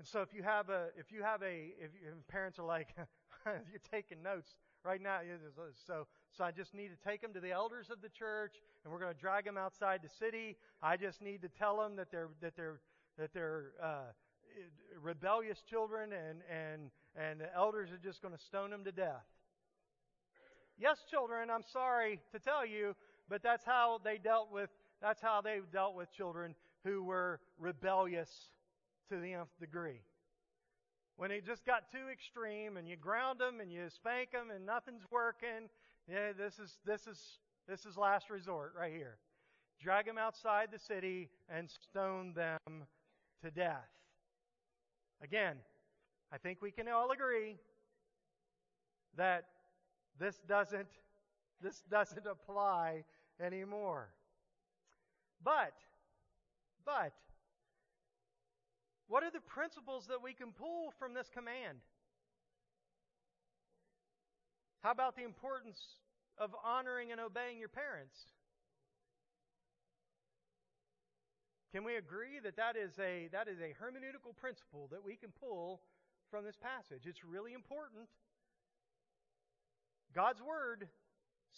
And so if you have a, if you have a, if, if parents are like, you're taking notes right now, so, so I just need to take them to the elders of the church and we're going to drag them outside the city. I just need to tell them that they're, that they're, that they're, uh, rebellious children and, and, and the elders are just going to stone them to death. Yes, children, I'm sorry to tell you, but that's how they dealt with, that's how they dealt with children who were rebellious to the nth degree. When it just got too extreme and you ground them and you spank them and nothing's working, yeah, this is this is this is last resort right here. Drag them outside the city and stone them to death. Again, I think we can all agree that this doesn't this doesn't apply anymore. But but what are the principles that we can pull from this command? How about the importance of honoring and obeying your parents? Can we agree that that is a, that is a hermeneutical principle that we can pull from this passage? It's really important. God's Word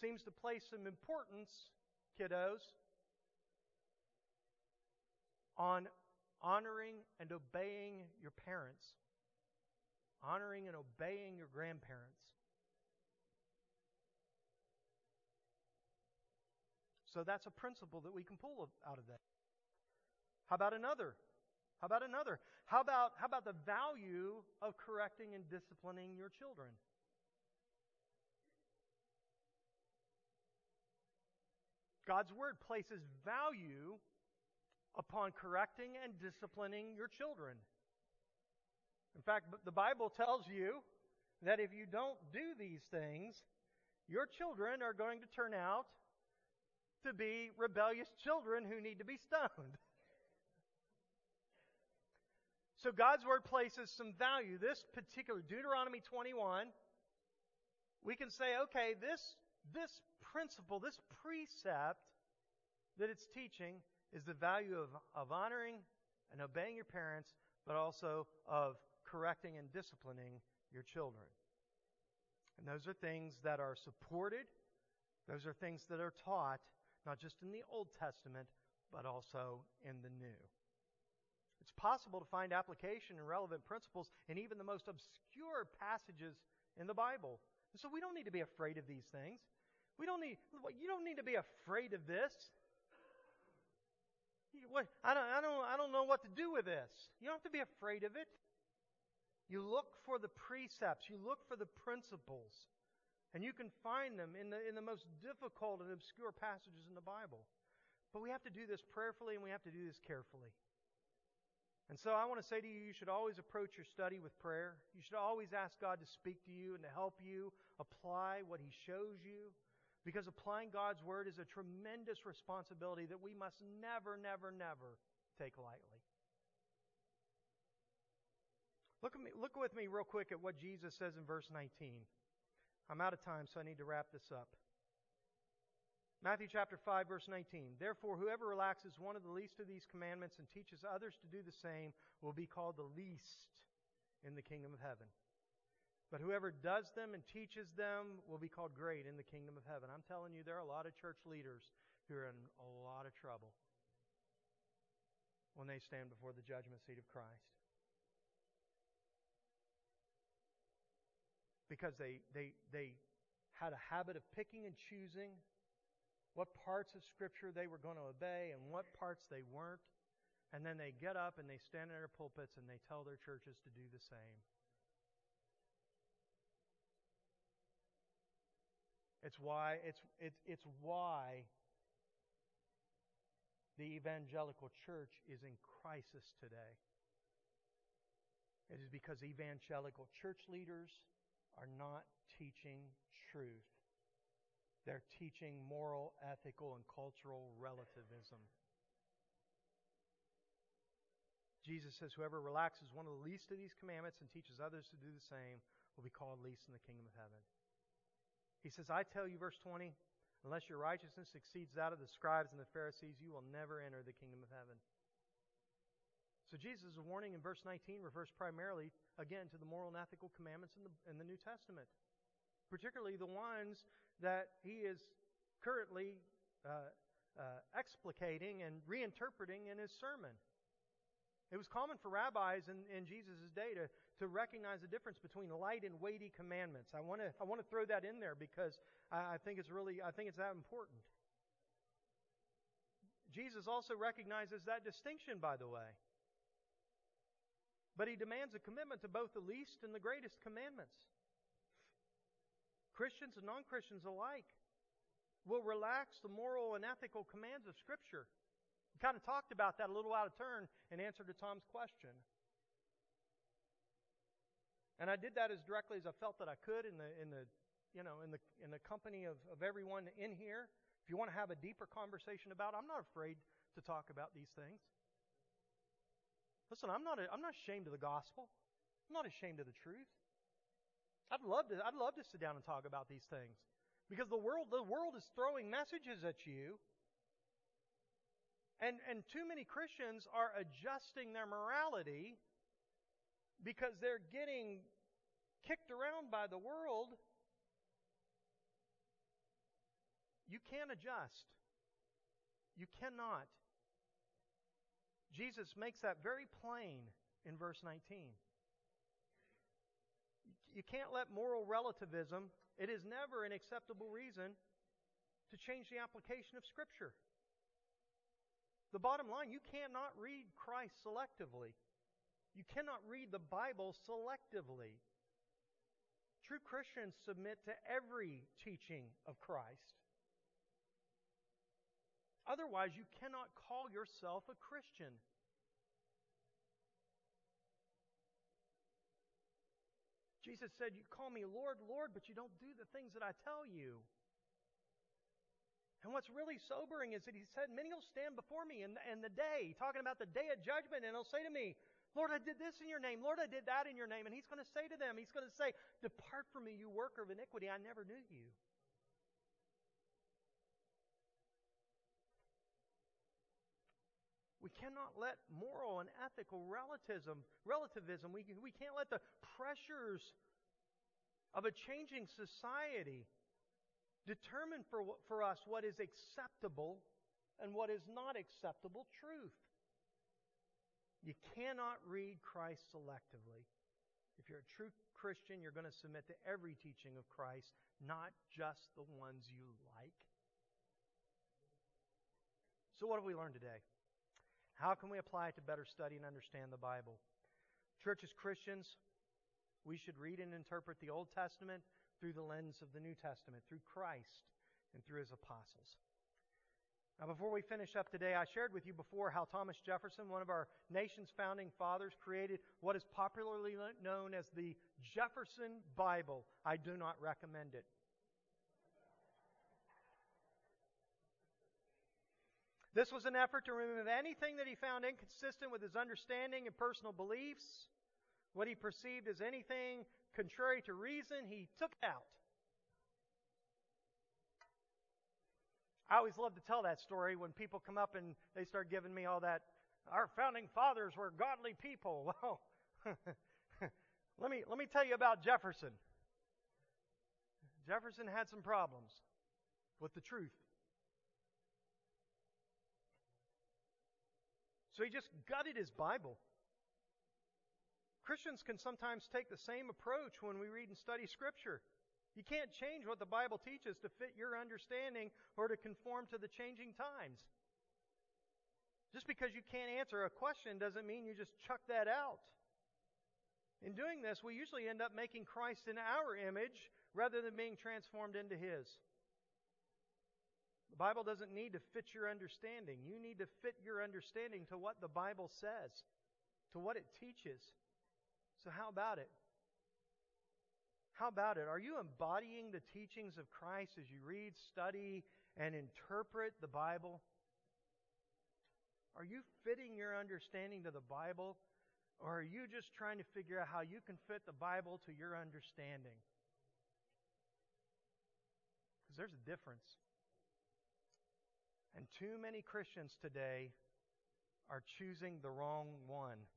seems to place some importance, kiddos, on honoring and obeying your parents, honoring and obeying your grandparents. So that's a principle that we can pull out of that. How about another? How about another? How about, how about the value of correcting and disciplining your children? God's Word places value upon correcting and disciplining your children. In fact, the Bible tells you that if you don't do these things, your children are going to turn out to be rebellious children who need to be stoned. So God's word places some value. This particular Deuteronomy 21, we can say, okay, this, this principle, this precept that it's teaching is the value of, of honoring and obeying your parents, but also of correcting and disciplining your children. And those are things that are supported, those are things that are taught, not just in the Old Testament, but also in the New. It's possible to find application and relevant principles in even the most obscure passages in the Bible. And so we don't need to be afraid of these things. We don't need, you don't need to be afraid of this. I don't, I, don't, I don't know what to do with this. You don't have to be afraid of it. You look for the precepts, you look for the principles, and you can find them in the, in the most difficult and obscure passages in the Bible. But we have to do this prayerfully and we have to do this carefully. And so I want to say to you, you should always approach your study with prayer. You should always ask God to speak to you and to help you apply what He shows you. Because applying God's Word is a tremendous responsibility that we must never, never, never take lightly. Look, at me, look with me real quick at what Jesus says in verse 19. I'm out of time, so I need to wrap this up. Matthew chapter 5, verse 19. Therefore, whoever relaxes one of the least of these commandments and teaches others to do the same will be called the least in the kingdom of heaven. But whoever does them and teaches them will be called great in the kingdom of heaven. I'm telling you, there are a lot of church leaders who are in a lot of trouble when they stand before the judgment seat of Christ. Because they, they, they had a habit of picking and choosing what parts of Scripture they were going to obey and what parts they weren't. And then they get up and they stand in their pulpits and they tell their churches to do the same. It's why it's it's why the evangelical church is in crisis today. It is because evangelical church leaders are not teaching truth. They're teaching moral, ethical, and cultural relativism. Jesus says, Whoever relaxes one of the least of these commandments and teaches others to do the same will be called least in the kingdom of heaven. He says, I tell you, verse 20, unless your righteousness exceeds that of the scribes and the Pharisees, you will never enter the kingdom of heaven. So Jesus' warning in verse 19 refers primarily, again, to the moral and ethical commandments in the, in the New Testament, particularly the ones that he is currently uh, uh, explicating and reinterpreting in his sermon. It was common for rabbis in, in Jesus' day to, to recognize the difference between light and weighty commandments. I want to I want to throw that in there because I, I think it's really I think it's that important. Jesus also recognizes that distinction, by the way. But he demands a commitment to both the least and the greatest commandments. Christians and non Christians alike will relax the moral and ethical commands of Scripture We kind of talked about that a little out of turn in answer to Tom's question. And I did that as directly as I felt that I could in the, in the, you know, in the, in the company of, of everyone in here. If you want to have a deeper conversation about, I'm not afraid to talk about these things. Listen, I'm not, a, I'm not ashamed of the gospel. I'm not ashamed of the truth. I'd love to, I'd love to sit down and talk about these things because the world, the world is throwing messages at you and, and too many Christians are adjusting their morality because they're getting kicked around by the world. You can't adjust. You cannot. Jesus makes that very plain in verse 19. You can't let moral relativism, it is never an acceptable reason to change the application of Scripture. The bottom line, you cannot read Christ selectively. You cannot read the Bible selectively. True Christians submit to every teaching of Christ. Otherwise, you cannot call yourself a Christian. Jesus said, You call me Lord, Lord, but you don't do the things that I tell you. And what's really sobering is that he said, Many will stand before me in, in the day, talking about the day of judgment, and they'll say to me, Lord, I did this in your name. Lord, I did that in your name. And he's going to say to them, He's going to say, Depart from me, you worker of iniquity. I never knew you. We cannot let moral and ethical relativism, relativism we, we can't let the pressures of a changing society determine for, for us what is acceptable and what is not acceptable truth. You cannot read Christ selectively. If you're a true Christian, you're going to submit to every teaching of Christ, not just the ones you like. So, what have we learned today? How can we apply it to better study and understand the Bible? Church, as Christians, we should read and interpret the Old Testament through the lens of the New Testament, through Christ and through his apostles. Now, before we finish up today, I shared with you before how Thomas Jefferson, one of our nation's founding fathers, created what is popularly known as the Jefferson Bible. I do not recommend it. This was an effort to remove anything that he found inconsistent with his understanding and personal beliefs, what he perceived as anything contrary to reason, he took out. I always love to tell that story when people come up and they start giving me all that. Our founding fathers were godly people. Well, let me let me tell you about Jefferson. Jefferson had some problems with the truth. So he just gutted his Bible. Christians can sometimes take the same approach when we read and study Scripture. You can't change what the Bible teaches to fit your understanding or to conform to the changing times. Just because you can't answer a question doesn't mean you just chuck that out. In doing this, we usually end up making Christ in our image rather than being transformed into His. The Bible doesn't need to fit your understanding. You need to fit your understanding to what the Bible says, to what it teaches. So, how about it? How about it? Are you embodying the teachings of Christ as you read, study, and interpret the Bible? Are you fitting your understanding to the Bible? Or are you just trying to figure out how you can fit the Bible to your understanding? Because there's a difference. And too many Christians today are choosing the wrong one.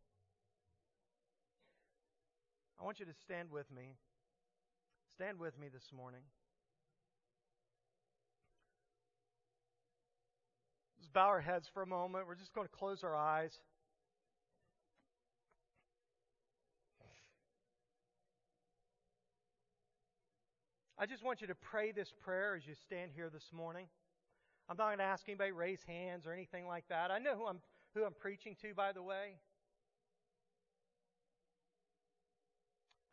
I want you to stand with me. Stand with me this morning. Let's bow our heads for a moment. We're just going to close our eyes. I just want you to pray this prayer as you stand here this morning. I'm not going to ask anybody to raise hands or anything like that. I know who I'm, who I'm preaching to, by the way.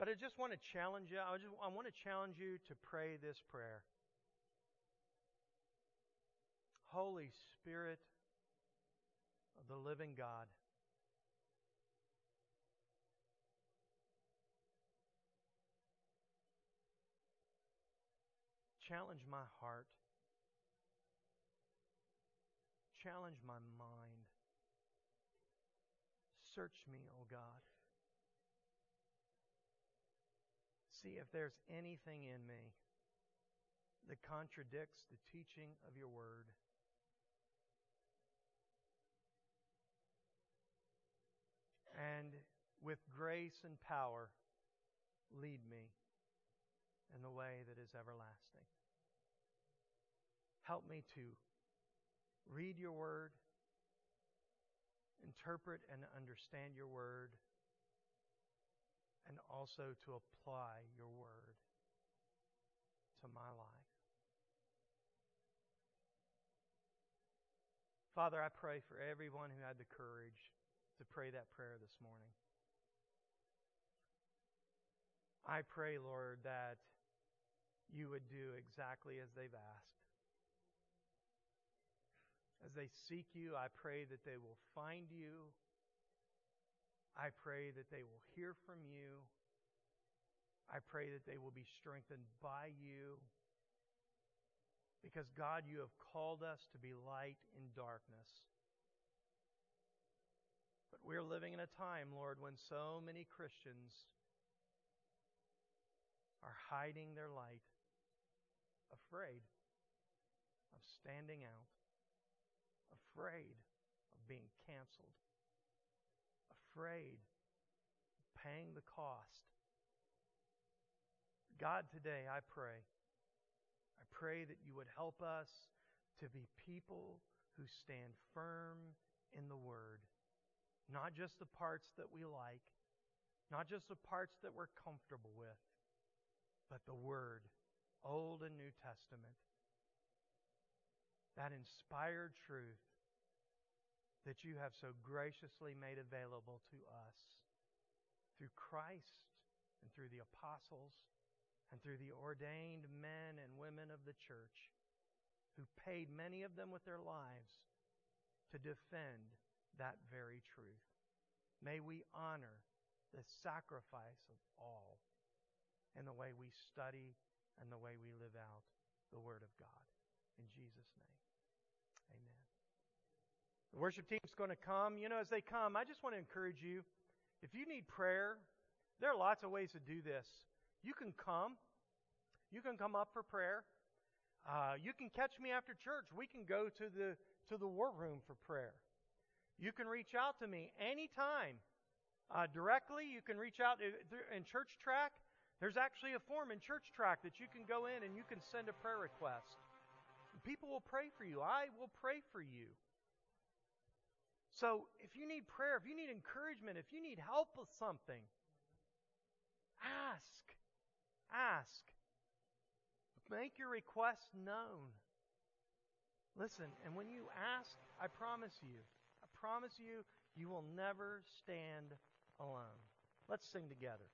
But I just want to challenge you. I, just, I want to challenge you to pray this prayer. Holy Spirit of the living God. Challenge my heart. Challenge my mind. Search me, O oh God. See if there's anything in me that contradicts the teaching of your word. And with grace and power, lead me in the way that is everlasting. Help me to read your word, interpret and understand your word, and also to apply your word to my life. Father, I pray for everyone who had the courage to pray that prayer this morning. I pray, Lord, that you would do exactly as they've asked. As they seek you, I pray that they will find you. I pray that they will hear from you. I pray that they will be strengthened by you. Because, God, you have called us to be light in darkness. But we're living in a time, Lord, when so many Christians are hiding their light, afraid of standing out afraid of being canceled, afraid paying the cost. God, today I pray, I pray that you would help us to be people who stand firm in the Word. Not just the parts that we like, not just the parts that we're comfortable with, but the Word, Old and New Testament. That inspired truth that you have so graciously made available to us through Christ and through the apostles and through the ordained men and women of the church who paid many of them with their lives to defend that very truth. May we honor the sacrifice of all in the way we study and the way we live out the Word of God. In Jesus' name. The worship team's going to come. You know, as they come, I just want to encourage you. If you need prayer, there are lots of ways to do this. You can come. You can come up for prayer. Uh, you can catch me after church. We can go to the to the war room for prayer. You can reach out to me anytime. Uh, directly, you can reach out in ChurchTrac. There's actually a form in ChurchTrac that you can go in and you can send a prayer request. People will pray for you. I will pray for you. So if you need prayer, if you need encouragement, if you need help with something, ask. Ask. Make your request known. Listen, and when you ask, I promise you, I promise you, you will never stand alone. Let's sing together.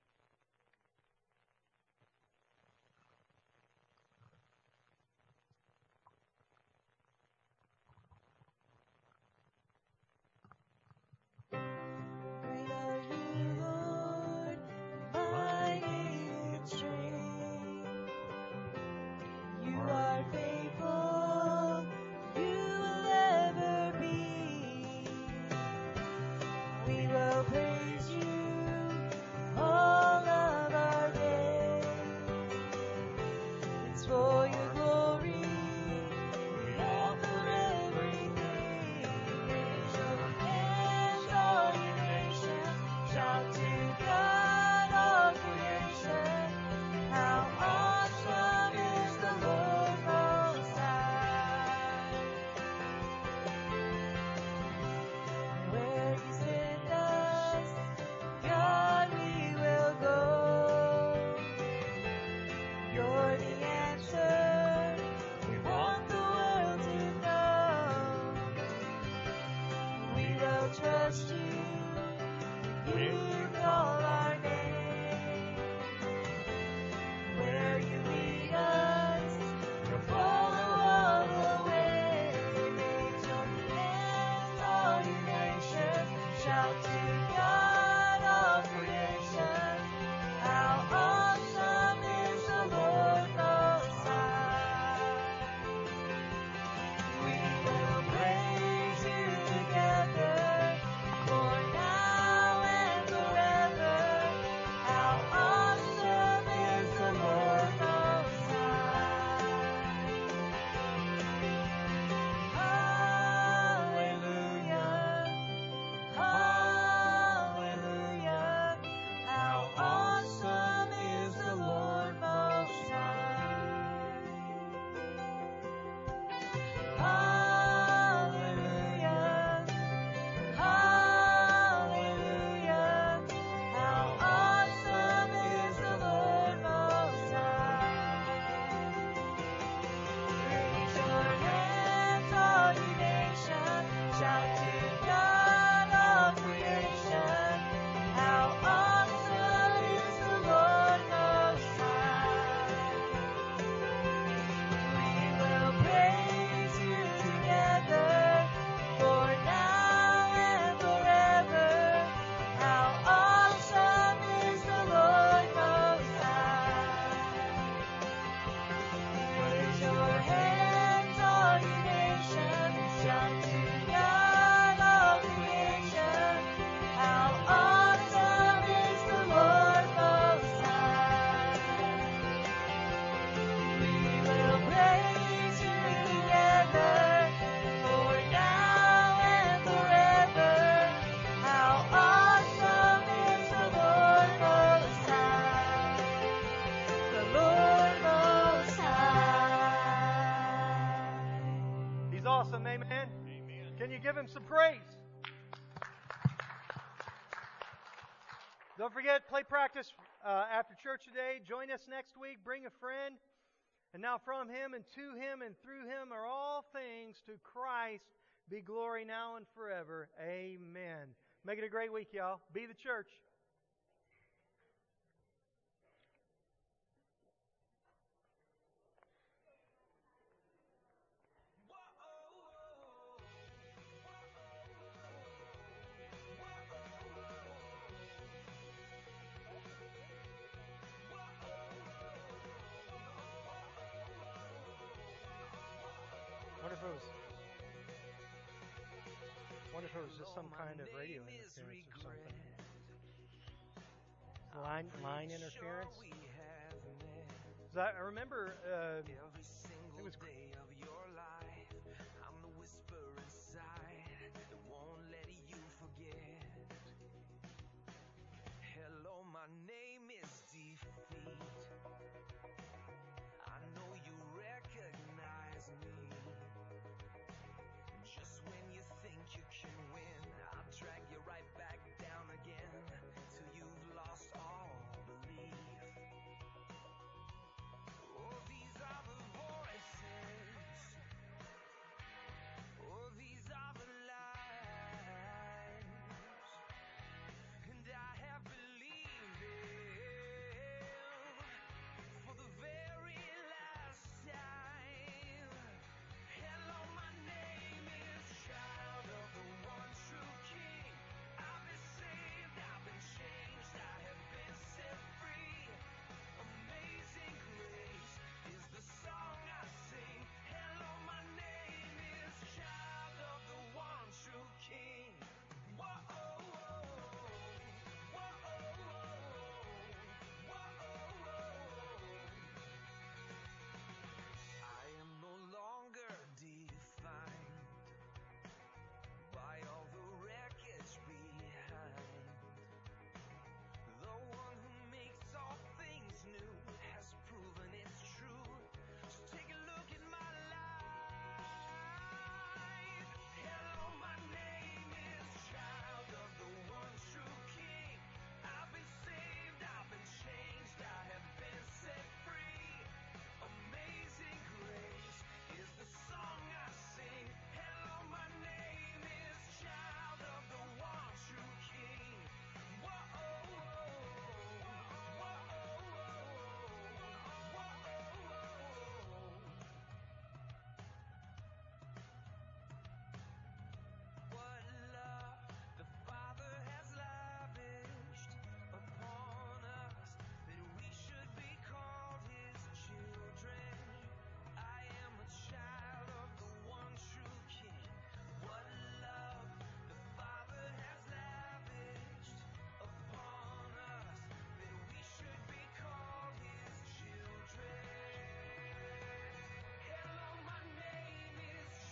Forget, play practice uh, after church today. Join us next week. Bring a friend. And now from him and to him and through him are all things to Christ be glory now and forever. Amen. Make it a great week, y'all. Be the church. Kind of radio interference or something. Line line interference. I, I remember uh, it was. Hello, my name is Defeat.